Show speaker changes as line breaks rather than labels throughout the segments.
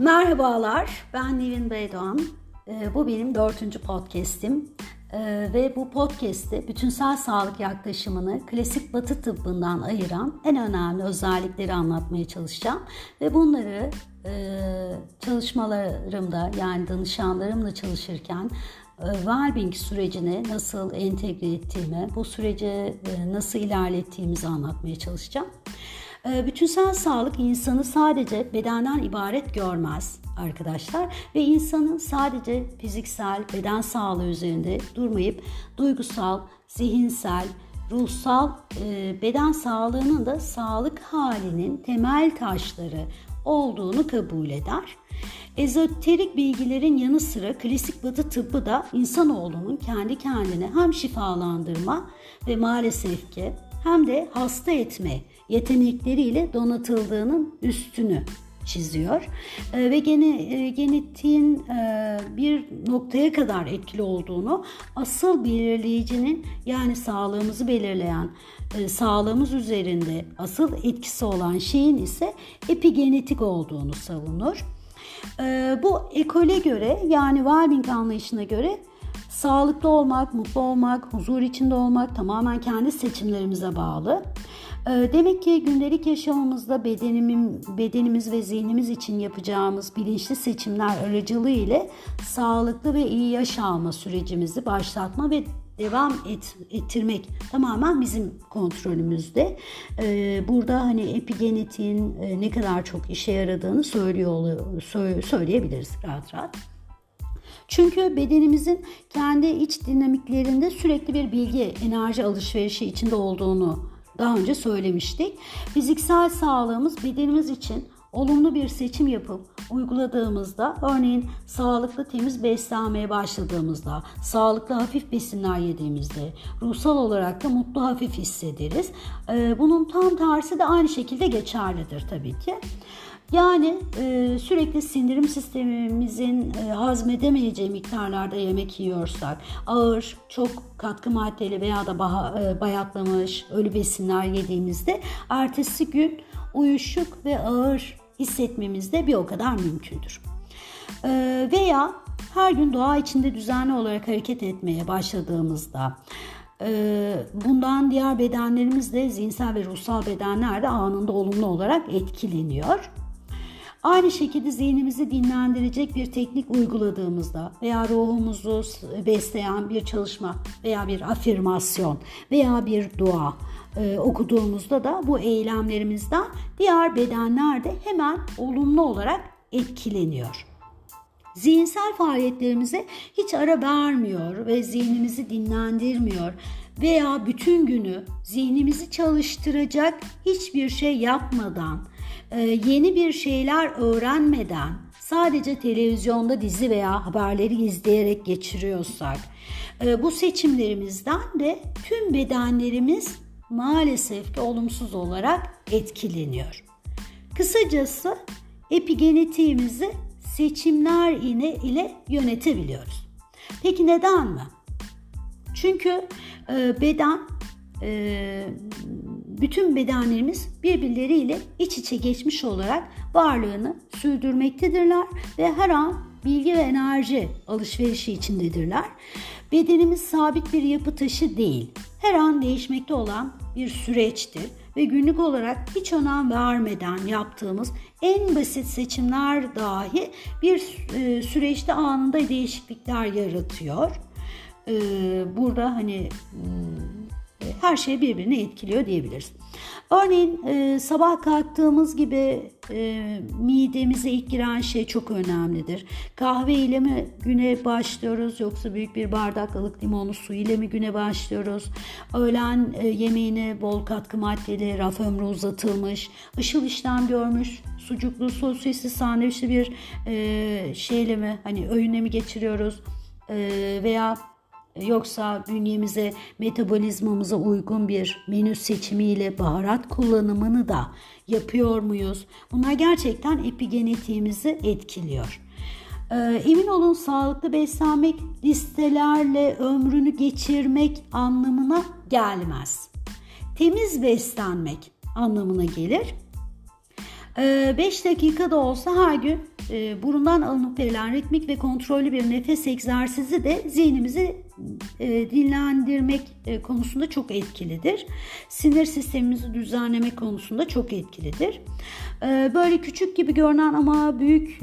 Merhabalar, ben Nevin Beydoğan. Ee, bu benim dördüncü podcast'im. Ee, ve bu podcast'te bütünsel sağlık yaklaşımını klasik batı tıbbından ayıran en önemli özellikleri anlatmaya çalışacağım. Ve bunları e, çalışmalarımda yani danışanlarımla çalışırken Wellbeing sürecine nasıl entegre ettiğimi, bu sürece e, nasıl ilerlettiğimizi anlatmaya çalışacağım. Ee, bütünsel sağlık insanı sadece bedenden ibaret görmez arkadaşlar ve insanın sadece fiziksel beden sağlığı üzerinde durmayıp duygusal, zihinsel, ruhsal e, beden sağlığının da sağlık halinin temel taşları olduğunu kabul eder. Ezoterik bilgilerin yanı sıra klasik batı tıbbı da insanoğlunun kendi kendine hem şifalandırma ve maalesef ki hem de hasta etme yetenekleriyle donatıldığının üstünü çiziyor e, ve gene e, genetiğin e, bir noktaya kadar etkili olduğunu asıl belirleyicinin yani sağlığımızı belirleyen e, sağlığımız üzerinde asıl etkisi olan şeyin ise epigenetik olduğunu savunur. E, bu ekole göre yani Wellbeing anlayışına göre sağlıklı olmak, mutlu olmak, huzur içinde olmak tamamen kendi seçimlerimize bağlı. Ee, demek ki gündelik yaşamımızda bedenimin, bedenimiz ve zihnimiz için yapacağımız bilinçli seçimler aracılığı ile sağlıklı ve iyi yaşama sürecimizi başlatma ve devam et, ettirmek tamamen bizim kontrolümüzde. Ee, burada hani epigenetiğin e, ne kadar çok işe yaradığını söylüyor söyleyebiliriz rahat rahat. Çünkü bedenimizin kendi iç dinamiklerinde sürekli bir bilgi, enerji alışverişi içinde olduğunu daha önce söylemiştik. Fiziksel sağlığımız bedenimiz için olumlu bir seçim yapıp uyguladığımızda örneğin sağlıklı temiz beslenmeye başladığımızda, sağlıklı hafif besinler yediğimizde ruhsal olarak da mutlu hafif hissederiz. Ee, bunun tam tersi de aynı şekilde geçerlidir tabii ki. Yani e, sürekli sindirim sistemimizin e, hazmedemeyeceği miktarlarda yemek yiyorsak, ağır, çok katkı maddeli veya da bah- e, bayatlamış ölü besinler yediğimizde ertesi gün uyuşuk ve ağır hissetmemiz de bir o kadar mümkündür. E, veya her gün doğa içinde düzenli olarak hareket etmeye başladığımızda, e, bundan diğer bedenlerimiz de zihinsel ve ruhsal bedenler de anında olumlu olarak etkileniyor. Aynı şekilde zihnimizi dinlendirecek bir teknik uyguladığımızda veya ruhumuzu besleyen bir çalışma veya bir afirmasyon veya bir dua e, okuduğumuzda da bu eylemlerimizden diğer bedenler de hemen olumlu olarak etkileniyor. Zihinsel faaliyetlerimize hiç ara vermiyor ve zihnimizi dinlendirmiyor veya bütün günü zihnimizi çalıştıracak hiçbir şey yapmadan yeni bir şeyler öğrenmeden sadece televizyonda dizi veya haberleri izleyerek geçiriyorsak e, bu seçimlerimizden de tüm bedenlerimiz maalesef ki olumsuz olarak etkileniyor. Kısacası epigenetiğimizi seçimler ile, ile yönetebiliyoruz. Peki neden mi? Çünkü e, beden e, bütün bedenlerimiz birbirleriyle iç içe geçmiş olarak varlığını sürdürmektedirler ve her an bilgi ve enerji alışverişi içindedirler. Bedenimiz sabit bir yapı taşı değil. Her an değişmekte olan bir süreçtir ve günlük olarak hiç önem vermeden yaptığımız en basit seçimler dahi bir e, süreçte anında değişiklikler yaratıyor. E, burada hani hmm, her şey birbirini etkiliyor diyebiliriz. Örneğin e, sabah kalktığımız gibi e, midemize ilk giren şey çok önemlidir. Kahve ile mi güne başlıyoruz yoksa büyük bir bardak ılık limonlu su ile mi güne başlıyoruz? Öğlen e, yemeğine bol katkı maddeli, raf ömrü uzatılmış, ışıl işlem görmüş, sucuklu, sosisli, sandviçli bir e, şeyle mi hani öğüne mi geçiriyoruz? E, veya Yoksa bünyemize, metabolizmamıza uygun bir menü seçimiyle baharat kullanımını da yapıyor muyuz? Bunlar gerçekten epigenetiğimizi etkiliyor. Ee, emin olun sağlıklı beslenmek listelerle ömrünü geçirmek anlamına gelmez. Temiz beslenmek anlamına gelir. 5 ee, dakika da olsa her gün e, burundan alınıp verilen ritmik ve kontrollü bir nefes egzersizi de zihnimizi e, dinlendirmek e, konusunda çok etkilidir. Sinir sistemimizi düzenlemek konusunda çok etkilidir. E, böyle küçük gibi görünen ama büyük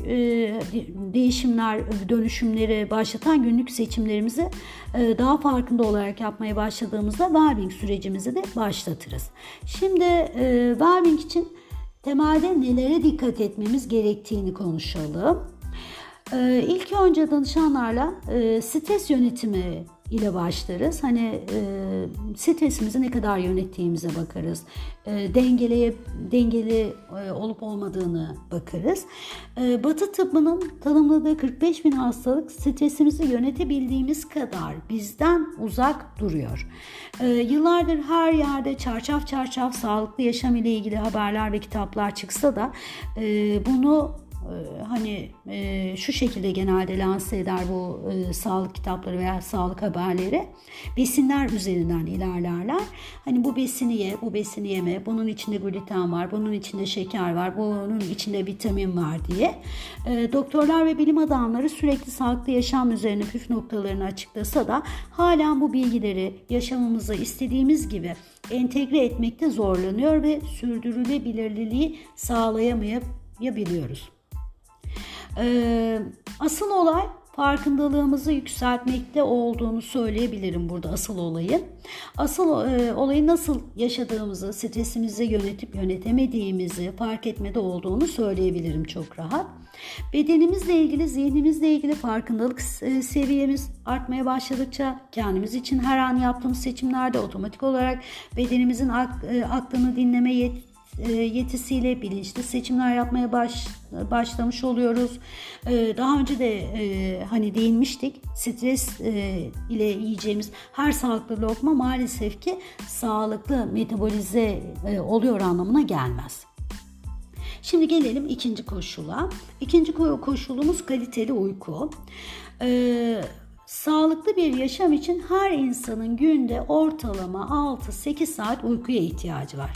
değişimler, dönüşümleri başlatan günlük seçimlerimizi daha farkında olarak yapmaya başladığımızda well sürecimizi de başlatırız. Şimdi e, well için temelde nelere dikkat etmemiz gerektiğini konuşalım. Ee, ilk önce danışanlarla e, stres yönetimi ile başlarız. Hani e, stresimizi ne kadar yönettiğimize bakarız. E, dengeleye dengeli e, olup olmadığını bakarız. E, Batı tıbbının tanımladığı 45 bin hastalık stresimizi yönetebildiğimiz kadar bizden uzak duruyor. E, yıllardır her yerde çarşaf çarşaf sağlıklı yaşam ile ilgili haberler ve kitaplar çıksa da e, bunu hani e, şu şekilde genelde lanse eder bu e, sağlık kitapları veya sağlık haberleri besinler üzerinden ilerlerler. Hani bu besini ye, bu besini yeme, bunun içinde gluten var, bunun içinde şeker var, bunun içinde vitamin var diye. E, doktorlar ve bilim adamları sürekli sağlıklı yaşam üzerine püf noktalarını açıklasa da hala bu bilgileri yaşamımıza istediğimiz gibi entegre etmekte zorlanıyor ve sürdürülebilirliği sağlayamayabiliyoruz. Ee, asıl olay farkındalığımızı yükseltmekte olduğunu söyleyebilirim burada asıl olayın. Asıl e, olayı nasıl yaşadığımızı, stresimizi yönetip yönetemediğimizi fark etmede olduğunu söyleyebilirim çok rahat. Bedenimizle ilgili, zihnimizle ilgili farkındalık e, seviyemiz artmaya başladıkça kendimiz için her an yaptığımız seçimlerde otomatik olarak bedenimizin e, aklını dinleme yet yetisiyle bilinçli seçimler yapmaya baş, başlamış oluyoruz. E, daha önce de e, hani değinmiştik stres ile yiyeceğimiz her sağlıklı lokma maalesef ki sağlıklı metabolize oluyor anlamına gelmez. Şimdi gelelim ikinci koşula. İkinci koşulumuz kaliteli uyku. Ee, Sağlıklı bir yaşam için her insanın günde ortalama 6-8 saat uykuya ihtiyacı var.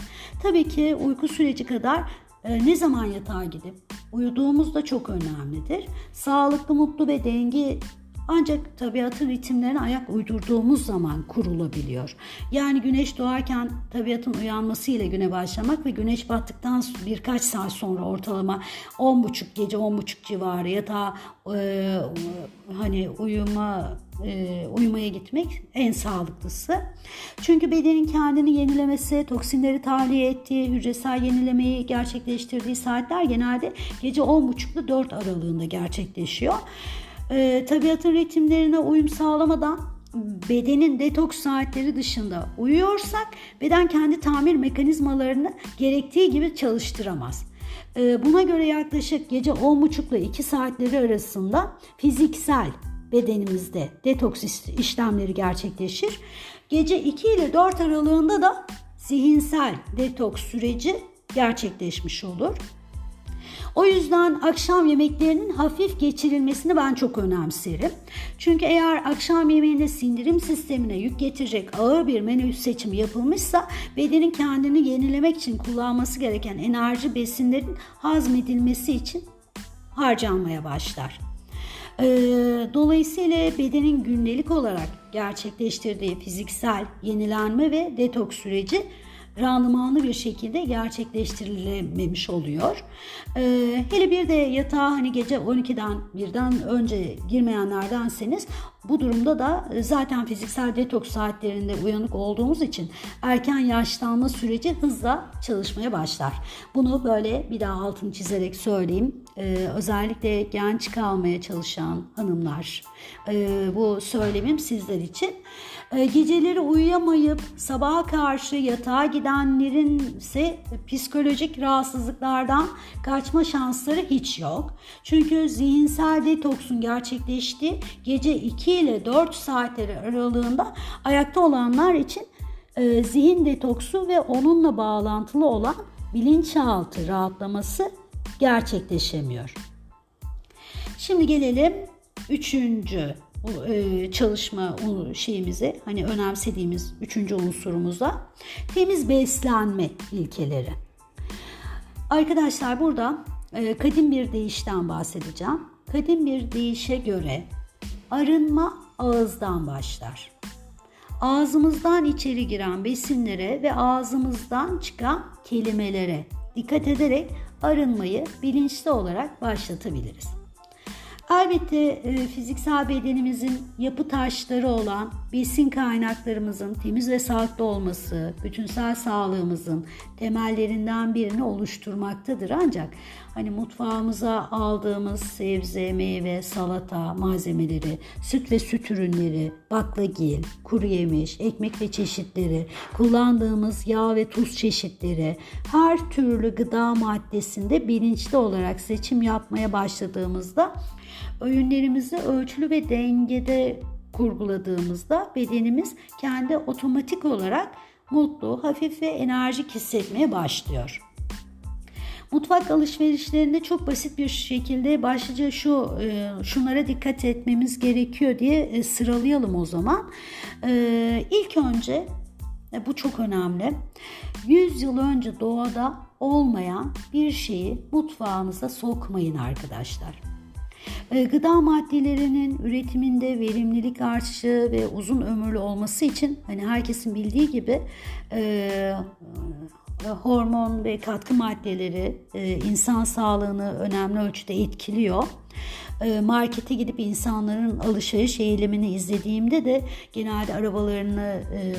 Tabii ki uyku süreci kadar e, ne zaman yatağa gidip uyuduğumuz da çok önemlidir. Sağlıklı, mutlu ve denge ancak tabiatın ritimlerine ayak uydurduğumuz zaman kurulabiliyor. Yani güneş doğarken tabiatın uyanmasıyla güne başlamak ve güneş battıktan birkaç saat sonra ortalama 10.30 gece 10.30 civarı yatağa e, hani uyuma e, uyumaya gitmek en sağlıklısı. Çünkü bedenin kendini yenilemesi, toksinleri tahliye ettiği, hücresel yenilemeyi gerçekleştirdiği saatler genelde gece 10.30 ile 4 aralığında gerçekleşiyor e, tabiatın ritimlerine uyum sağlamadan bedenin detoks saatleri dışında uyuyorsak beden kendi tamir mekanizmalarını gerektiği gibi çalıştıramaz. E, buna göre yaklaşık gece 10.30 ile 2 saatleri arasında fiziksel bedenimizde detoks işlemleri gerçekleşir. Gece 2 ile 4 aralığında da zihinsel detoks süreci gerçekleşmiş olur. O yüzden akşam yemeklerinin hafif geçirilmesini ben çok önemserim. Çünkü eğer akşam yemeğinde sindirim sistemine yük getirecek ağır bir menü seçimi yapılmışsa bedenin kendini yenilemek için kullanması gereken enerji besinlerin hazmedilmesi için harcanmaya başlar. Ee, dolayısıyla bedenin gündelik olarak gerçekleştirdiği fiziksel yenilenme ve detoks süreci randımanlı bir şekilde gerçekleştirilememiş oluyor. Ee, hele bir de yatağa hani gece 12'den birden önce girmeyenlerdenseniz bu durumda da zaten fiziksel detoks saatlerinde uyanık olduğumuz için erken yaşlanma süreci hızla çalışmaya başlar. Bunu böyle bir daha altını çizerek söyleyeyim. Ee, özellikle genç kalmaya çalışan hanımlar e, bu söylemim sizler için. E, geceleri uyuyamayıp sabaha karşı yatağa gidenlerin ise psikolojik rahatsızlıklardan kaçma şansları hiç yok. Çünkü zihinsel detoksun gerçekleştiği gece 2 ile 4 saatleri aralığında ayakta olanlar için zihin detoksu ve onunla bağlantılı olan bilinçaltı rahatlaması gerçekleşemiyor. Şimdi gelelim üçüncü e, çalışma şeyimize hani önemsediğimiz üçüncü unsurumuza temiz beslenme ilkeleri. Arkadaşlar burada e, kadim bir deyişten bahsedeceğim. Kadim bir deyişe göre arınma ağızdan başlar. Ağzımızdan içeri giren besinlere ve ağzımızdan çıkan kelimelere dikkat ederek arınmayı bilinçli olarak başlatabiliriz. Elbette e, fiziksel bedenimizin yapı taşları olan besin kaynaklarımızın temiz ve sağlıklı olması, bütünsel sağlığımızın temellerinden birini oluşturmaktadır. Ancak hani mutfağımıza aldığımız sebze, meyve, salata malzemeleri, süt ve süt ürünleri, baklagil, kuru yemiş, ekmek ve çeşitleri, kullandığımız yağ ve tuz çeşitleri, her türlü gıda maddesinde bilinçli olarak seçim yapmaya başladığımızda öğünlerimizi ölçülü ve dengede kurguladığımızda bedenimiz kendi otomatik olarak mutlu, hafif ve enerjik hissetmeye başlıyor. Mutfak alışverişlerinde çok basit bir şekilde başlıca şu e, şunlara dikkat etmemiz gerekiyor diye e, sıralayalım o zaman. E, ilk önce bu çok önemli. 100 yıl önce doğada olmayan bir şeyi mutfağınıza sokmayın arkadaşlar. Ee, gıda maddelerinin üretiminde verimlilik artışı ve uzun ömürlü olması için hani herkesin bildiği gibi e, hormon ve katkı maddeleri e, insan sağlığını önemli ölçüde etkiliyor. E, markete gidip insanların alışveriş eylemini izlediğimde de genelde arabalarını e,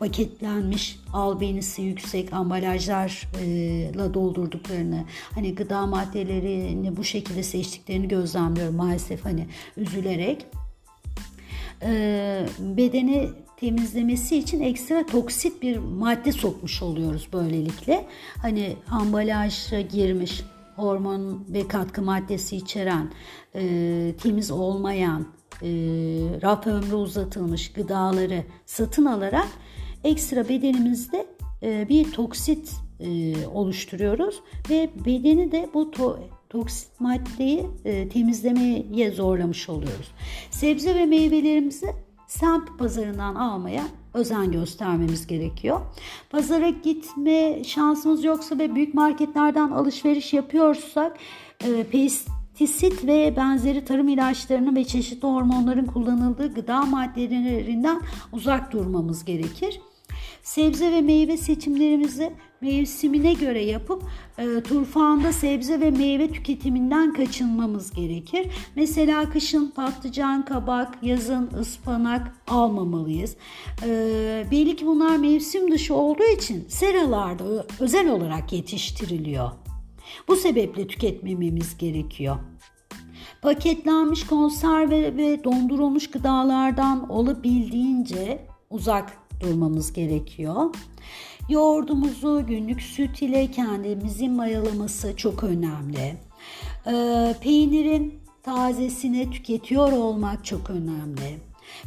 paketlenmiş albenisi yüksek ambalajlarla doldurduklarını hani gıda maddelerini bu şekilde seçtiklerini gözlemliyorum maalesef hani üzülerek bedeni temizlemesi için ekstra toksit bir madde sokmuş oluyoruz böylelikle. Hani ambalaja girmiş hormon ve katkı maddesi içeren e, temiz olmayan e, raf ömrü uzatılmış gıdaları satın alarak ekstra bedenimizde e, bir toksit e, oluşturuyoruz ve bedeni de bu to toksit maddeyi e, temizlemeye zorlamış oluyoruz. Sebze ve meyvelerimizi semt pazarından almaya özen göstermemiz gerekiyor. Pazara gitme şansımız yoksa ve büyük marketlerden alışveriş yapıyorsak e, pestisit ve benzeri tarım ilaçlarının ve çeşitli hormonların kullanıldığı gıda maddelerinden uzak durmamız gerekir. Sebze ve meyve seçimlerimizi mevsimine göre yapıp e, turfanda sebze ve meyve tüketiminden kaçınmamız gerekir. Mesela kışın patlıcan, kabak, yazın ıspanak almamalıyız. E, belli ki bunlar mevsim dışı olduğu için seralarda özel olarak yetiştiriliyor. Bu sebeple tüketmememiz gerekiyor. Paketlenmiş konserve ve dondurulmuş gıdalardan olabildiğince uzak durmamız gerekiyor. Yoğurdumuzu günlük süt ile kendimizin mayalaması çok önemli. Ee, peynirin tazesini tüketiyor olmak çok önemli.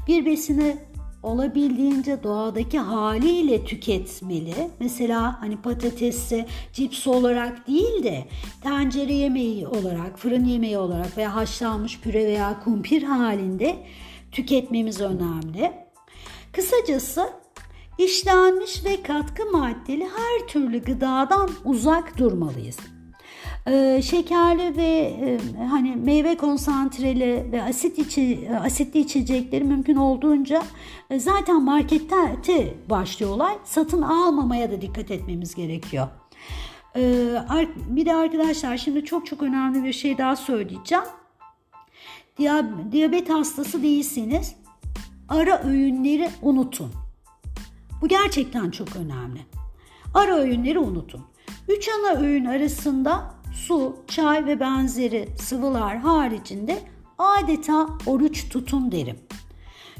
Bir besini olabildiğince doğadaki haliyle tüketmeli. Mesela hani patatesi cips olarak değil de tencere yemeği olarak, fırın yemeği olarak veya haşlanmış püre veya kumpir halinde tüketmemiz önemli. Kısacası işlenmiş ve katkı maddeli her türlü gıdadan uzak durmalıyız. Ee, şekerli ve e, hani meyve konsantreli ve asit içi, asitli içecekleri mümkün olduğunca e, zaten markette başlıyor olay. Satın almamaya da dikkat etmemiz gerekiyor. Ee, bir de arkadaşlar şimdi çok çok önemli bir şey daha söyleyeceğim. Diyabet hastası değilseniz ara öğünleri unutun. Bu gerçekten çok önemli. Ara öğünleri unutun. Üç ana öğün arasında su, çay ve benzeri sıvılar haricinde adeta oruç tutun derim.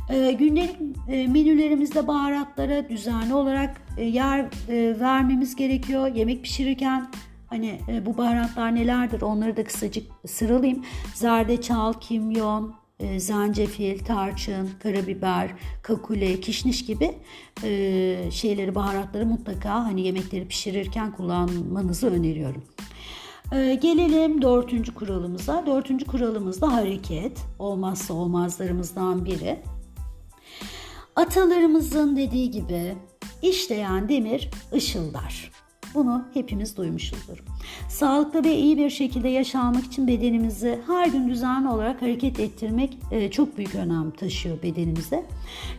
E, gündelik e, menülerimizde baharatlara düzenli olarak e, yer e, vermemiz gerekiyor. Yemek pişirirken hani e, bu baharatlar nelerdir onları da kısacık sıralayayım. Zerdeçal, kimyon, e, zencefil, tarçın, karabiber, kakule, kişniş gibi e, şeyleri, baharatları mutlaka hani yemekleri pişirirken kullanmanızı öneriyorum. E, gelelim dördüncü kuralımıza. Dördüncü kuralımız da hareket. Olmazsa olmazlarımızdan biri. Atalarımızın dediği gibi işleyen demir ışıldar. Bunu hepimiz duymuşuzdur. Sağlıklı ve iyi bir şekilde yaşamak için bedenimizi her gün düzenli olarak hareket ettirmek e, çok büyük önem taşıyor bedenimize.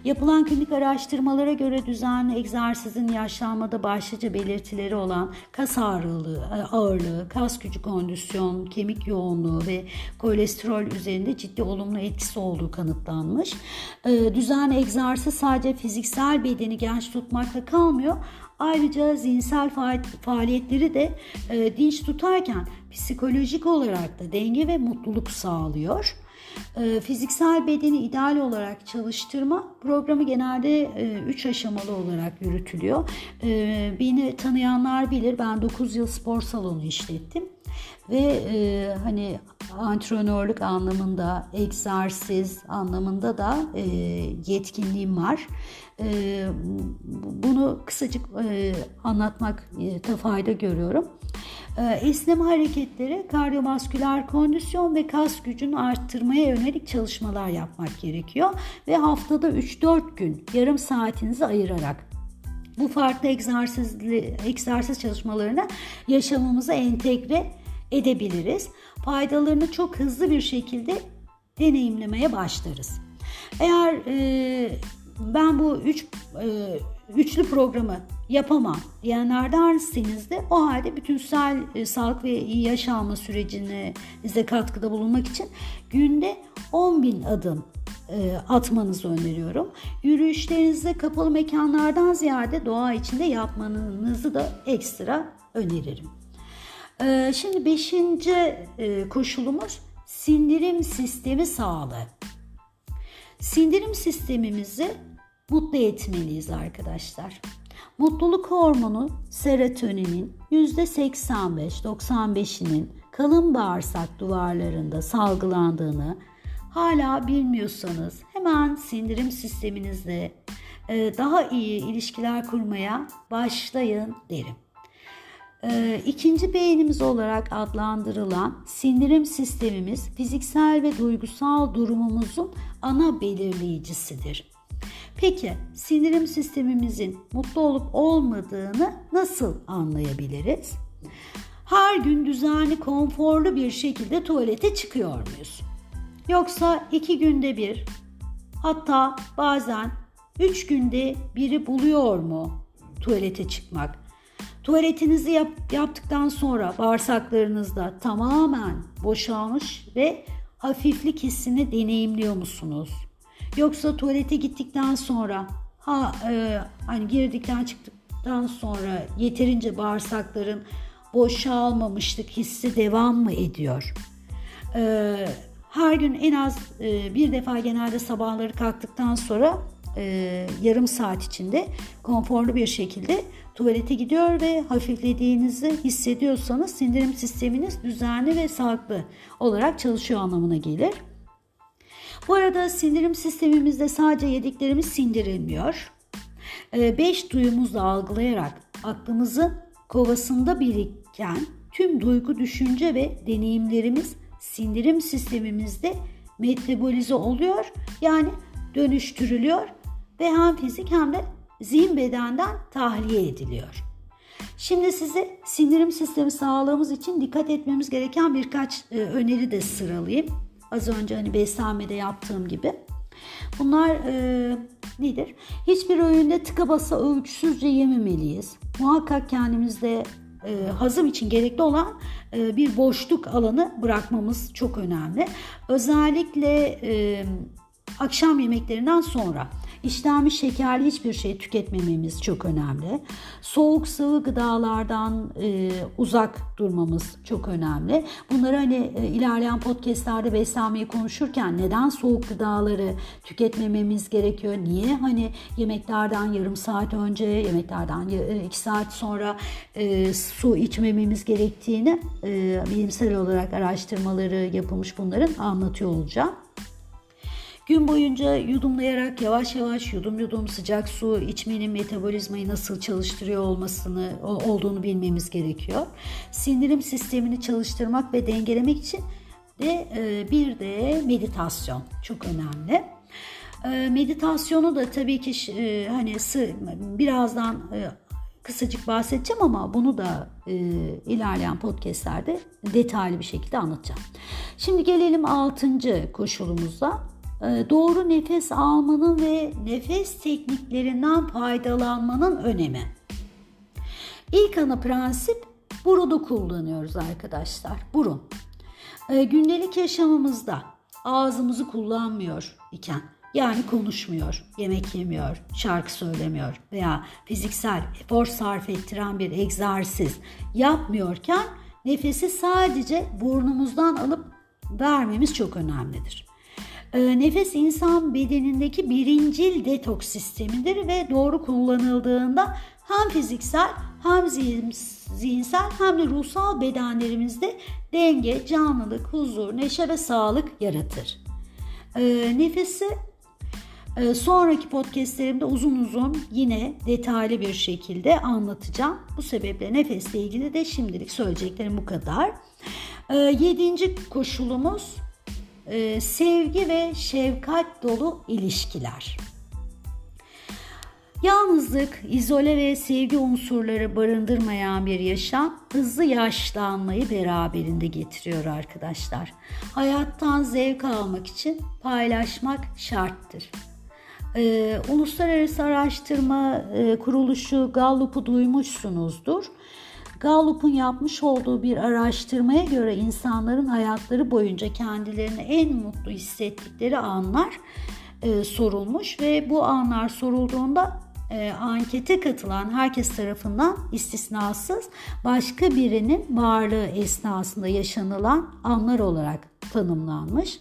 Yapılan klinik araştırmalara göre düzenli egzersizin yaşlanmada başlıca belirtileri olan kas ağırlığı, e, ağırlığı, kas gücü kondisyon, kemik yoğunluğu ve kolesterol üzerinde ciddi olumlu etkisi olduğu kanıtlanmış. E, düzenli egzersiz sadece fiziksel bedeni genç tutmakla kalmıyor. Ayrıca zihinsel faaliyetleri de e, dinç tutarken psikolojik olarak da denge ve mutluluk sağlıyor. E, fiziksel bedeni ideal olarak çalıştırma programı genelde 3 e, aşamalı olarak yürütülüyor. E, beni tanıyanlar bilir ben 9 yıl spor salonu işlettim ve e, hani antrenörlük anlamında, egzersiz anlamında da e, yetkinliğim var. E, bunu kısacık e, anlatmakta fayda görüyorum. E, esneme hareketleri, kardiyovasküler kondisyon ve kas gücünü arttırmaya yönelik çalışmalar yapmak gerekiyor. Ve haftada 3-4 gün yarım saatinizi ayırarak bu farklı egzersiz, egzersiz çalışmalarını yaşamımıza entegre edebiliriz. Faydalarını çok hızlı bir şekilde deneyimlemeye başlarız. Eğer e, ben bu üç e, üçlü programı yapamam diyenlerdenseniz de o halde bütünsel e, sağlık ve iyi yaşama sürecine size katkıda bulunmak için günde 10 bin adım e, atmanızı öneriyorum. Yürüyüşlerinizde kapalı mekanlardan ziyade doğa içinde yapmanızı da ekstra öneririm. Ee, şimdi beşinci e, koşulumuz sindirim sistemi sağlığı. Sindirim sistemimizi mutlu etmeliyiz arkadaşlar. Mutluluk hormonu serotoninin %85-95'inin kalın bağırsak duvarlarında salgılandığını hala bilmiyorsanız hemen sindirim sisteminizle e, daha iyi ilişkiler kurmaya başlayın derim. Ee, ikinci beynimiz olarak adlandırılan sindirim sistemimiz fiziksel ve duygusal durumumuzun ana belirleyicisidir. Peki sindirim sistemimizin mutlu olup olmadığını nasıl anlayabiliriz? Her gün düzenli, konforlu bir şekilde tuvalete çıkıyor muyuz? Yoksa iki günde bir, hatta bazen üç günde biri buluyor mu tuvalete çıkmak? Tuvaletinizi yap, yaptıktan sonra bağırsaklarınızda tamamen boşalmış ve hafiflik hissini deneyimliyor musunuz? Yoksa tuvalete gittikten sonra ha e, hani girdikten çıktıktan sonra yeterince bağırsakların boşalmamışlık hissi devam mı ediyor? E, her gün en az e, bir defa genelde sabahları kalktıktan sonra e, yarım saat içinde konforlu bir şekilde tuvalete gidiyor ve hafiflediğinizi hissediyorsanız sindirim sisteminiz düzenli ve sağlıklı olarak çalışıyor anlamına gelir. Bu arada sindirim sistemimizde sadece yediklerimiz sindirilmiyor. 5 ee, duyumuzla algılayarak aklımızın kovasında biriken tüm duygu, düşünce ve deneyimlerimiz sindirim sistemimizde metabolize oluyor. Yani dönüştürülüyor ve hem fizik hem de zihin bedenden tahliye ediliyor. Şimdi size sindirim sistemi sağlığımız için dikkat etmemiz gereken birkaç e, öneri de sıralayayım. Az önce hani beslenmede yaptığım gibi. Bunlar e, nedir? Hiçbir öğünde tıka basa ölçüsüzce yememeliyiz. Muhakkak kendimizde e, hazım için gerekli olan e, bir boşluk alanı bırakmamız çok önemli. Özellikle e, akşam yemeklerinden sonra işlenmiş şekerli hiçbir şey tüketmememiz çok önemli. Soğuk sıvı gıdalardan e, uzak durmamız çok önemli. Bunları hani e, ilerleyen podcastlerde beslenmeyi konuşurken neden soğuk gıdaları tüketmememiz gerekiyor? Niye hani yemeklerden yarım saat önce, yemeklerden e, iki saat sonra e, su içmememiz gerektiğini e, bilimsel olarak araştırmaları yapılmış bunların anlatıyor olacağım. Gün boyunca yudumlayarak yavaş yavaş yudum yudum sıcak su içmenin metabolizmayı nasıl çalıştırıyor olmasını olduğunu bilmemiz gerekiyor. Sindirim sistemini çalıştırmak ve dengelemek için de e, bir de meditasyon çok önemli. E, meditasyonu da tabii ki e, hani birazdan kısacık bahsedeceğim ama bunu da e, ilerleyen podcastlerde detaylı bir şekilde anlatacağım. Şimdi gelelim 6. koşulumuza. E, doğru nefes almanın ve nefes tekniklerinden faydalanmanın önemi. İlk ana prensip burunu kullanıyoruz arkadaşlar. Burun. E, gündelik yaşamımızda ağzımızı kullanmıyor iken yani konuşmuyor, yemek yemiyor, şarkı söylemiyor veya fiziksel efor sarf ettiren bir egzersiz yapmıyorken nefesi sadece burnumuzdan alıp vermemiz çok önemlidir. Ee, nefes insan bedenindeki birincil detoks sistemidir ve doğru kullanıldığında hem fiziksel hem zihinsel hem de ruhsal bedenlerimizde denge, canlılık, huzur, neşe ve sağlık yaratır. Ee, nefesi e, sonraki podcastlerimde uzun uzun yine detaylı bir şekilde anlatacağım. Bu sebeple nefesle ilgili de şimdilik söyleyeceklerim bu kadar. Ee, yedinci koşulumuz e, sevgi ve şefkat dolu ilişkiler. Yalnızlık, izole ve sevgi unsurları barındırmayan bir yaşam hızlı yaşlanmayı beraberinde getiriyor arkadaşlar. Hayattan zevk almak için paylaşmak şarttır. Ee, Uluslararası Araştırma e, Kuruluşu Gallup'u duymuşsunuzdur. Gallup'un yapmış olduğu bir araştırmaya göre insanların hayatları boyunca kendilerini en mutlu hissettikleri anlar e, sorulmuş ve bu anlar sorulduğunda e, ankete katılan herkes tarafından istisnasız başka birinin varlığı esnasında yaşanılan anlar olarak tanımlanmış.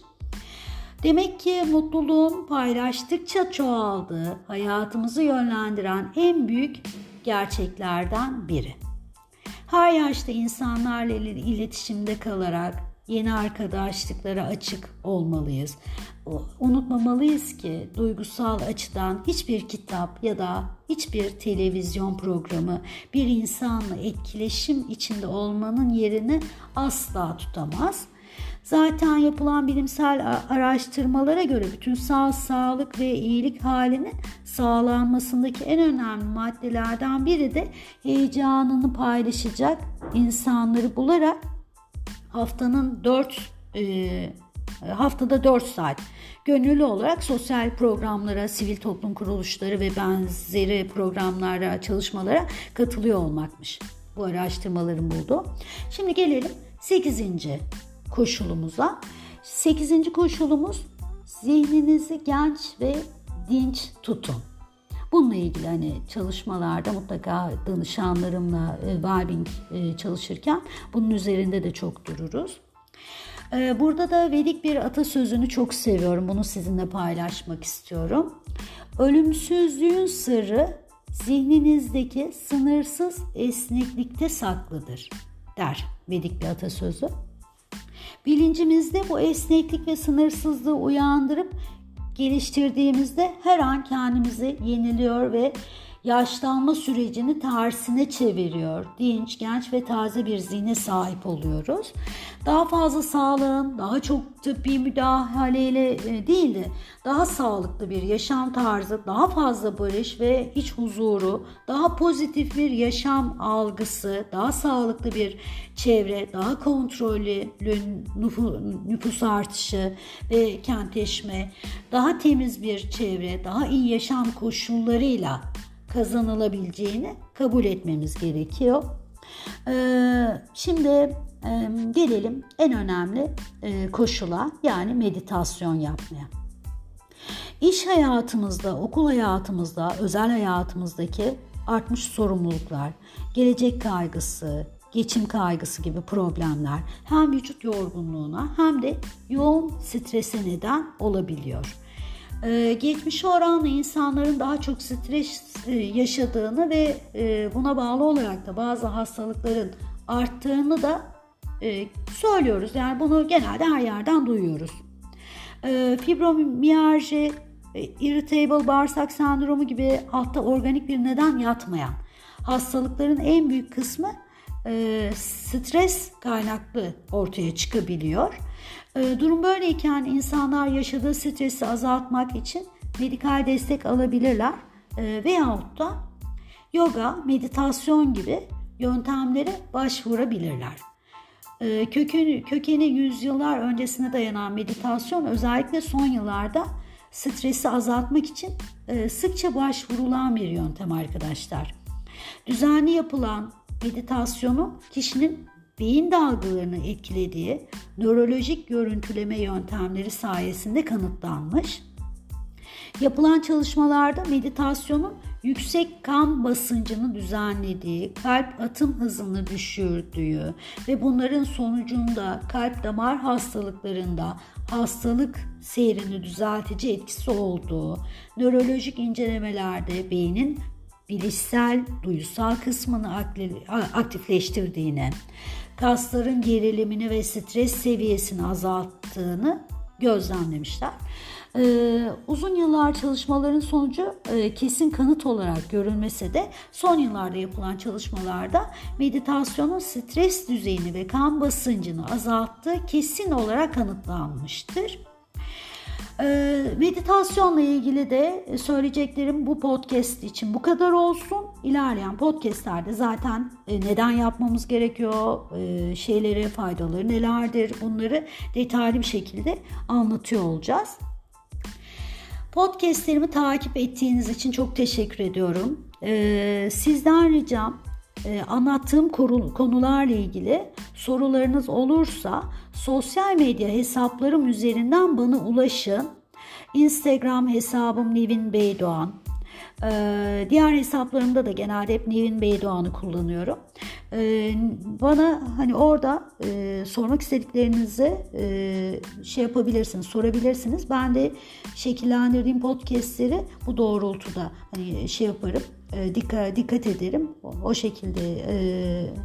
Demek ki mutluluğun paylaştıkça çoğaldığı, hayatımızı yönlendiren en büyük gerçeklerden biri. Her yaşta insanlarla iletişimde kalarak yeni arkadaşlıklara açık olmalıyız. Unutmamalıyız ki duygusal açıdan hiçbir kitap ya da hiçbir televizyon programı bir insanla etkileşim içinde olmanın yerini asla tutamaz. Zaten yapılan bilimsel araştırmalara göre bütünsel sağlık ve iyilik halinin sağlanmasındaki en önemli maddelerden biri de heyecanını paylaşacak insanları bularak haftanın 4 e, haftada 4 saat gönüllü olarak sosyal programlara, sivil toplum kuruluşları ve benzeri programlara, çalışmalara katılıyor olmakmış. Bu araştırmaların buldu. Şimdi gelelim 8 koşulumuza. Sekizinci koşulumuz zihninizi genç ve dinç tutun. Bununla ilgili hani çalışmalarda mutlaka danışanlarımla e, Webbing e, çalışırken bunun üzerinde de çok dururuz. E, burada da Vedik bir atasözünü çok seviyorum. Bunu sizinle paylaşmak istiyorum. Ölümsüzlüğün sırrı zihninizdeki sınırsız esneklikte saklıdır der Vedik bir atasözü. Bilincimizde bu esneklik ve sınırsızlığı uyandırıp geliştirdiğimizde her an kendimizi yeniliyor ve yaşlanma sürecini tersine çeviriyor. Dinç, genç ve taze bir zihne sahip oluyoruz. Daha fazla sağlığın, daha çok tıbbi müdahaleyle e, değil de daha sağlıklı bir yaşam tarzı, daha fazla barış ve iç huzuru, daha pozitif bir yaşam algısı, daha sağlıklı bir çevre, daha kontrollü nüfus artışı ve kentleşme, daha temiz bir çevre, daha iyi yaşam koşullarıyla kazanılabileceğini kabul etmemiz gerekiyor. Ee, şimdi e, gelelim en önemli e, koşula yani meditasyon yapmaya. İş hayatımızda, okul hayatımızda, özel hayatımızdaki artmış sorumluluklar, gelecek kaygısı, geçim kaygısı gibi problemler hem vücut yorgunluğuna hem de yoğun strese neden olabiliyor. Ee, geçmişe oranla insanların daha çok stres e, yaşadığını ve e, buna bağlı olarak da bazı hastalıkların arttığını da e, söylüyoruz. Yani bunu genelde her yerden duyuyoruz. E, fibromiyalji, irritable bağırsak sendromu gibi altta organik bir neden yatmayan hastalıkların en büyük kısmı stres kaynaklı ortaya çıkabiliyor. Ee, durum böyleyken insanlar yaşadığı stresi azaltmak için medikal destek alabilirler e, veyahut da yoga, meditasyon gibi yöntemlere başvurabilirler. Ee, kökeni, kökeni yüzyıllar öncesine dayanan meditasyon özellikle son yıllarda stresi azaltmak için e, sıkça başvurulan bir yöntem arkadaşlar. Düzenli yapılan meditasyonu kişinin beyin dalgalarını etkilediği nörolojik görüntüleme yöntemleri sayesinde kanıtlanmış. Yapılan çalışmalarda meditasyonun yüksek kan basıncını düzenlediği, kalp atım hızını düşürdüğü ve bunların sonucunda kalp damar hastalıklarında hastalık seyrini düzeltici etkisi olduğu, nörolojik incelemelerde beynin bilişsel, duysal kısmını aktifleştirdiğini, kasların gerilimini ve stres seviyesini azalttığını gözlemlemişler. Ee, uzun yıllar çalışmaların sonucu e, kesin kanıt olarak görülmese de son yıllarda yapılan çalışmalarda meditasyonun stres düzeyini ve kan basıncını azalttığı kesin olarak kanıtlanmıştır. Ee, meditasyonla ilgili de söyleyeceklerim bu podcast için bu kadar olsun. İlerleyen podcastlerde zaten e, neden yapmamız gerekiyor, e, şeyleri, faydaları nelerdir bunları detaylı bir şekilde anlatıyor olacağız. Podcastlerimi takip ettiğiniz için çok teşekkür ediyorum. Ee, sizden ricam e, anlattığım konularla ilgili sorularınız olursa sosyal medya hesaplarım üzerinden bana ulaşın. Instagram hesabım Nevin Beydoğan. Ee, diğer hesaplarımda da genelde hep Nevin Beydoğan'ı kullanıyorum. Ee, bana hani orada e, sormak istediklerinizi e, şey yapabilirsiniz, sorabilirsiniz. Ben de şekillendirdiğim podcastleri bu doğrultuda hani şey yaparım, e, dikkat dikkat ederim. O, o şekilde e,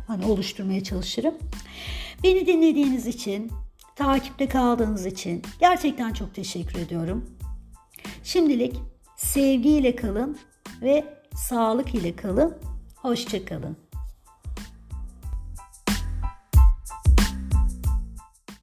hani oluşturmaya çalışırım. Beni dinlediğiniz için, takipte kaldığınız için gerçekten çok teşekkür ediyorum. Şimdilik sevgiyle kalın ve sağlık ile kalın. Hoşçakalın.